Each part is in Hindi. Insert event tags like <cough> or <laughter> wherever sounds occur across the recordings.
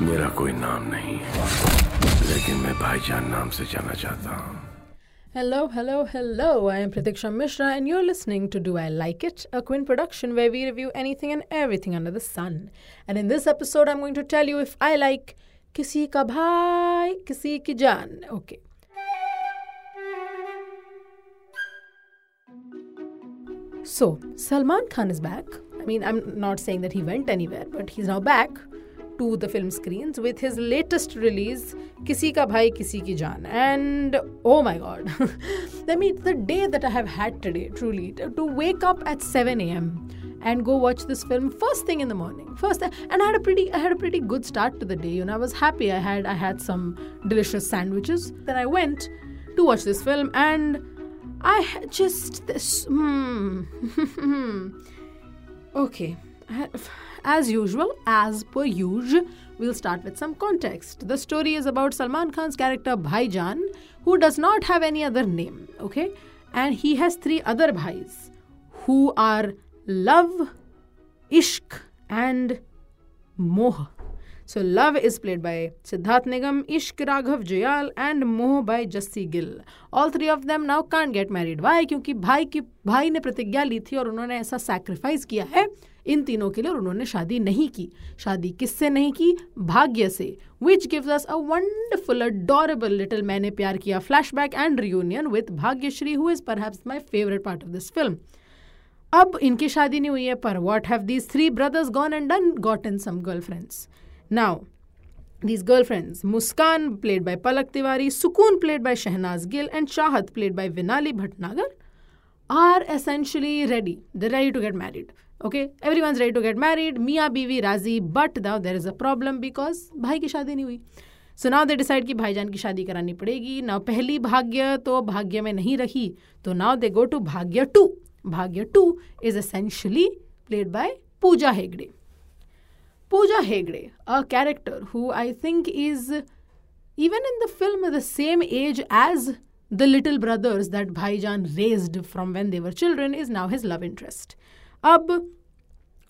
मेरा कोई नाम नहीं है लेकिन मैं भाईजान नाम से जाना चाहता हूँ Hello, hello, hello. I am Pratiksha Mishra, and you're listening to Do I Like It, a Quinn production where we review anything and everything under the sun. And in this episode, I'm going to tell you if I like Kisi Ka Bhai, Kisi Ki Jaan. Okay. So, Salman Khan is back. I mean, I'm not saying that he went anywhere, but he's now back to the film screens with his latest release, Kisi Ka Bhai Kisi Ki Jaan. And oh my god, <laughs> I mean, the day that I have had today, truly, to wake up at 7 a.m. and go watch this film first thing in the morning. First, and I had a pretty, I had a pretty good start to the day. You know, I was happy. I had, I had some delicious sandwiches. Then I went to watch this film, and I just this. Hmm. <laughs> okay. As usual, as per usual, we'll start with some context. The story is about Salman Khan's character Bhaijan, who does not have any other name, okay? And he has three other bhais who are Love, Ishq, and Moh. So Love is played by Siddharth Nigam, Ishq Raghav Jayal, and Moh by Jassi Gill. All three of them now can't get married. Why? क्योंकि भाई की भाई ने प्रतिज्ञा ली थी और उन्होंने ऐसा सैक्रिफाइस किया है इन तीनों के लिए और उन्होंने शादी नहीं की। शादी किससे नहीं की? भाग्य से। Which gives us a wonderful adorable little Maine Pyar Kiya. Flashback and reunion with Bhagyashree who is perhaps my favourite part of this film अब इनकी शादी नहीं हुई है पर what have these three brothers gone and done got in some girlfriends now These girlfriends, Muskan played by Palak Tiwari, Sukoon played by Shehnaz Gill, and Chahat played by Vinali Bhatnagar, are essentially ready. They're ready to get married. Okay everyone ready to get married मिया बीवी राज़ी but though there is a problem because भाई की शादी नहीं हुई। सो नाउ दे डिसाइड कि भाईजान की शादी करानी पड़ेगी। नाउ पहली भाग्य तो भाग्य में नहीं रही। तो now they go to Bhagya two. Bhagya two is essentially played by Pooja Hegde. Pooja Hegde a character who I think is even in the film the same age as the little brothers that Bhaijaan raised from when they were children is now his love interest अब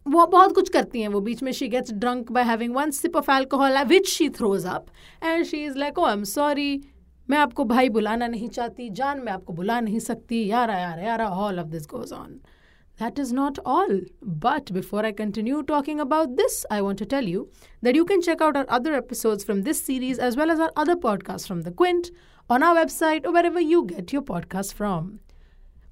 वो बहुत कुछ करती हैं, वो बीच में she gets drunk by having one sip of alcohol which she throws up and she is like oh I am sorry मैं आपको भाई बुलाना नहीं चाहती, जान मैं आपको बुला नहीं सकती. यार यार यार all of this goes on that is not all but before I continue talking about this I want to tell you that you can check out our other episode from this series as well as our other podcast from the Quint on our website wherever you get your podcast from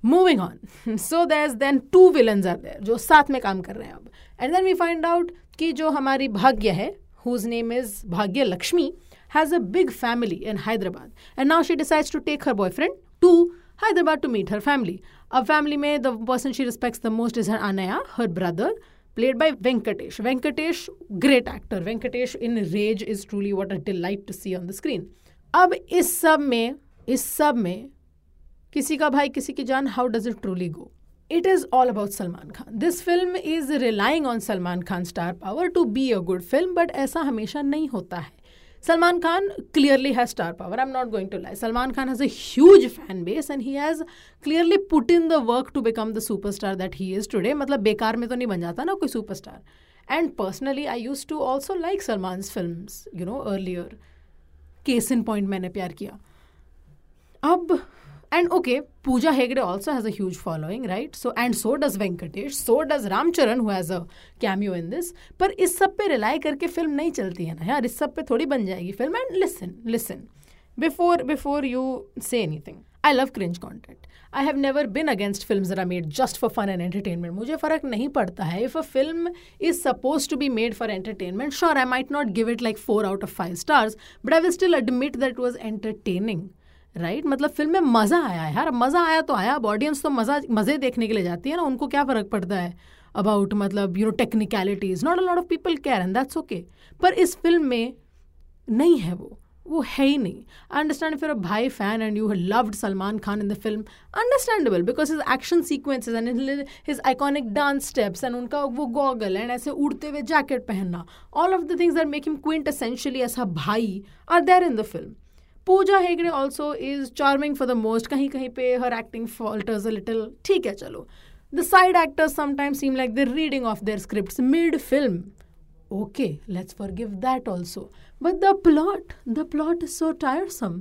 moving on so there then two villains are there जो साथ में काम कर रहे हैं अब। And then we find out कि जो हमारी भाग्य है whose name is Bhagya Lakshmi has a big family in Hyderabad and now she decides to take her boyfriend to Hyderabad to meet her family अब फैमिली में the person she respects the most is her अनया her brother played by Venkatesh Venkatesh great actor Venkatesh in rage is truly what a delight to see on the screen अब इस सब में, इस सब में किसी का Bhai, Kisi Ki Jaan how does it truly go it is all about Salman Khan. This film is relying on Salman Khan star power to be a good film but ऐसा हमेशा नहीं होता है। Salman Khan clearly has star power I am not going to like Salman Khan has a fan base and he has clearly put in the work to become the superstar that he is today मतलब बेकार में तो नहीं बन जाता ना कोई superstar and personally I use to also like Salman film you know earlier case in point Maine Pyar Kiya. अब and okay, Pooja Hegde also has a huge following, right? So and so does Venkatesh, so does Ramcharan who has a cameo in this. पर इस सब पे रिलाई करके फ़िल्म नहीं चलती है ना यार इस सब पे थोड़ी बन जाएगी film and listen listen before before you say anything I love cringe content I have never been against film are made just for fun and entertainment मुझे फ़र्क नहीं पड़ता है if a film is suppose to be made for entertainment sure I might not give it like four out of five stars but I will still admit that was entertaining right right? मतलब फ़िल्म में मज़ा आया है यार। मज़ा आया तो आया। अब ऑडियंस तो मज़ा, मज़े देखने के लिए जाती है ना। उनको क्या फ़र्क पड़ता है अबाउट मतलब you know technicalities not a lot of people care and that's okay पर इस फ़िल्म में नहीं है वो। वो है ही नहीं। आई अंडरस्टैंड फिर अ भाई fan and you loved Salman Khan in the film understandable because his action sequences and his iconic dance steps and उनका वो गॉगल एंड ऐसे उड़ते हुए जैकेट पहनना all of the things are make him quintessentially ऐसा भाई are there in the film Pooja Hegde also is charming for the most कहीं कहीं पे हर एक्टिंग फॉल्टर्स अ लिटिल ठीक है चलो। The side actors sometimes seem like the reading of their script mid film Okay, let's forgive that also. But the plot, the plot is so tiresome.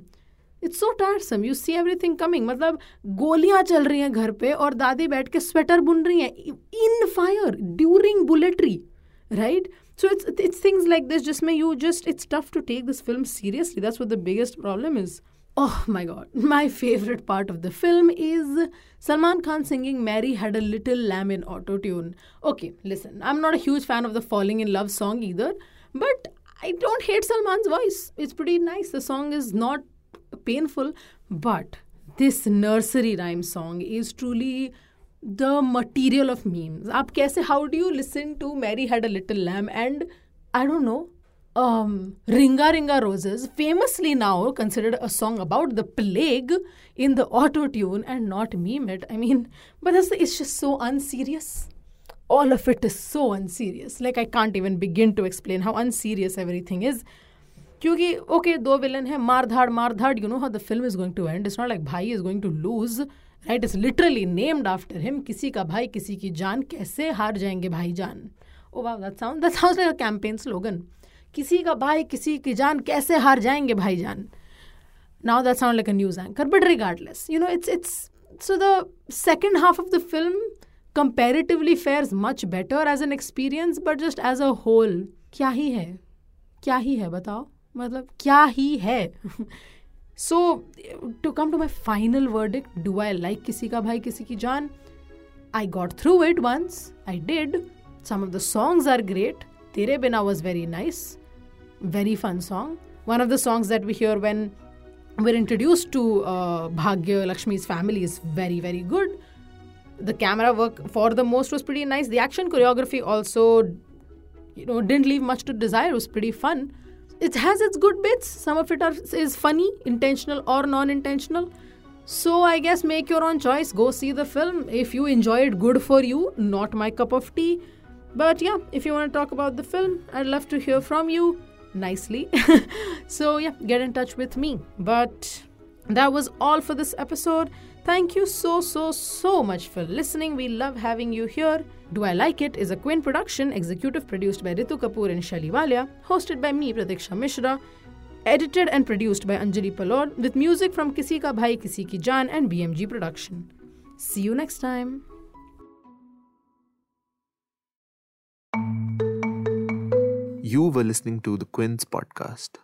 It's so tiresome you see everything coming मतलब गोलियाँ चल रही हैं घर पे और दादी बैठ के स्वेटर बुन रही हैं। In fire during बुलेटरी right so it's it's things like this just may you just it's tough to take this film seriously. That's what the biggest problem is. Oh my god. <laughs> My favorite part of the film is salman khan singing mary had a little lamb in auto tune okay listen i'm not a huge fan of the falling in love song either but i don't hate salman's voice. It's pretty nice. The song is not painful, but this nursery rhyme song is truly the material of memes. आप कैसे how do you listen to Mary Had a Little Lamb and I don't know um, Ringa Ringa Roses, famously now considered a song about the plague in the auto tune and not meme it. I mean, but it's just so unserious. All of it is so unserious. Like, I can't even begin to explain how unserious everything is. क्योंकि ओके दो विलन है मार धाड़ मार धाड़ you know how the film is going to end it's not like Bhai is going to lose right is literally named after him किसी का भाई, किसी की जान, कैसे हार जाएँगे Bhai Jaan oh wow that sound that sounds like a campaign slogan किसी का भाई, किसी की जान, कैसे हार जाएँगे Bhai Jaan now that sound like a news anchor, but regardless, you know, it's it's, so the second half of the film comparatively fares much better as an experience, but just as a whole, क्या ही है? क्या ही है, बताओ? मतलब क्या ही है? So to come to my final word it do I like Kisi Ka Bhai, Kisi Ki Jaan? I got through it once I did some of the songs are great Tere Bina was very nice very fun song one of the songs that we hear when were introduce to Bhagya Lakshmi is family is very very good the camera work for the most was pretty nice the action choreography also you know didn't leave much to desire was pretty fun it has its good bits. Some of it are, is funny, intentional or non-intentional. So I guess make your own choice. Go see the film. If you enjoy it, good for you. Not my cup of tea. But yeah, if you want to talk about the film, I'd love to hear from you nicely. <laughs> so yeah, get in touch with me. But that was all for this episode. Thank you so, so, so much for listening. We love having you here. Do I Like It is a Quinn production, executive produced by Ritu Kapoor and Shali Walia, hosted by me, Pratiksha Mishra, edited and produced by Anjali Palod, with music from Kisi Ka Bhai Kisi Ki Jaan and BMG Production. See you next time. You were listening to the Quins podcast.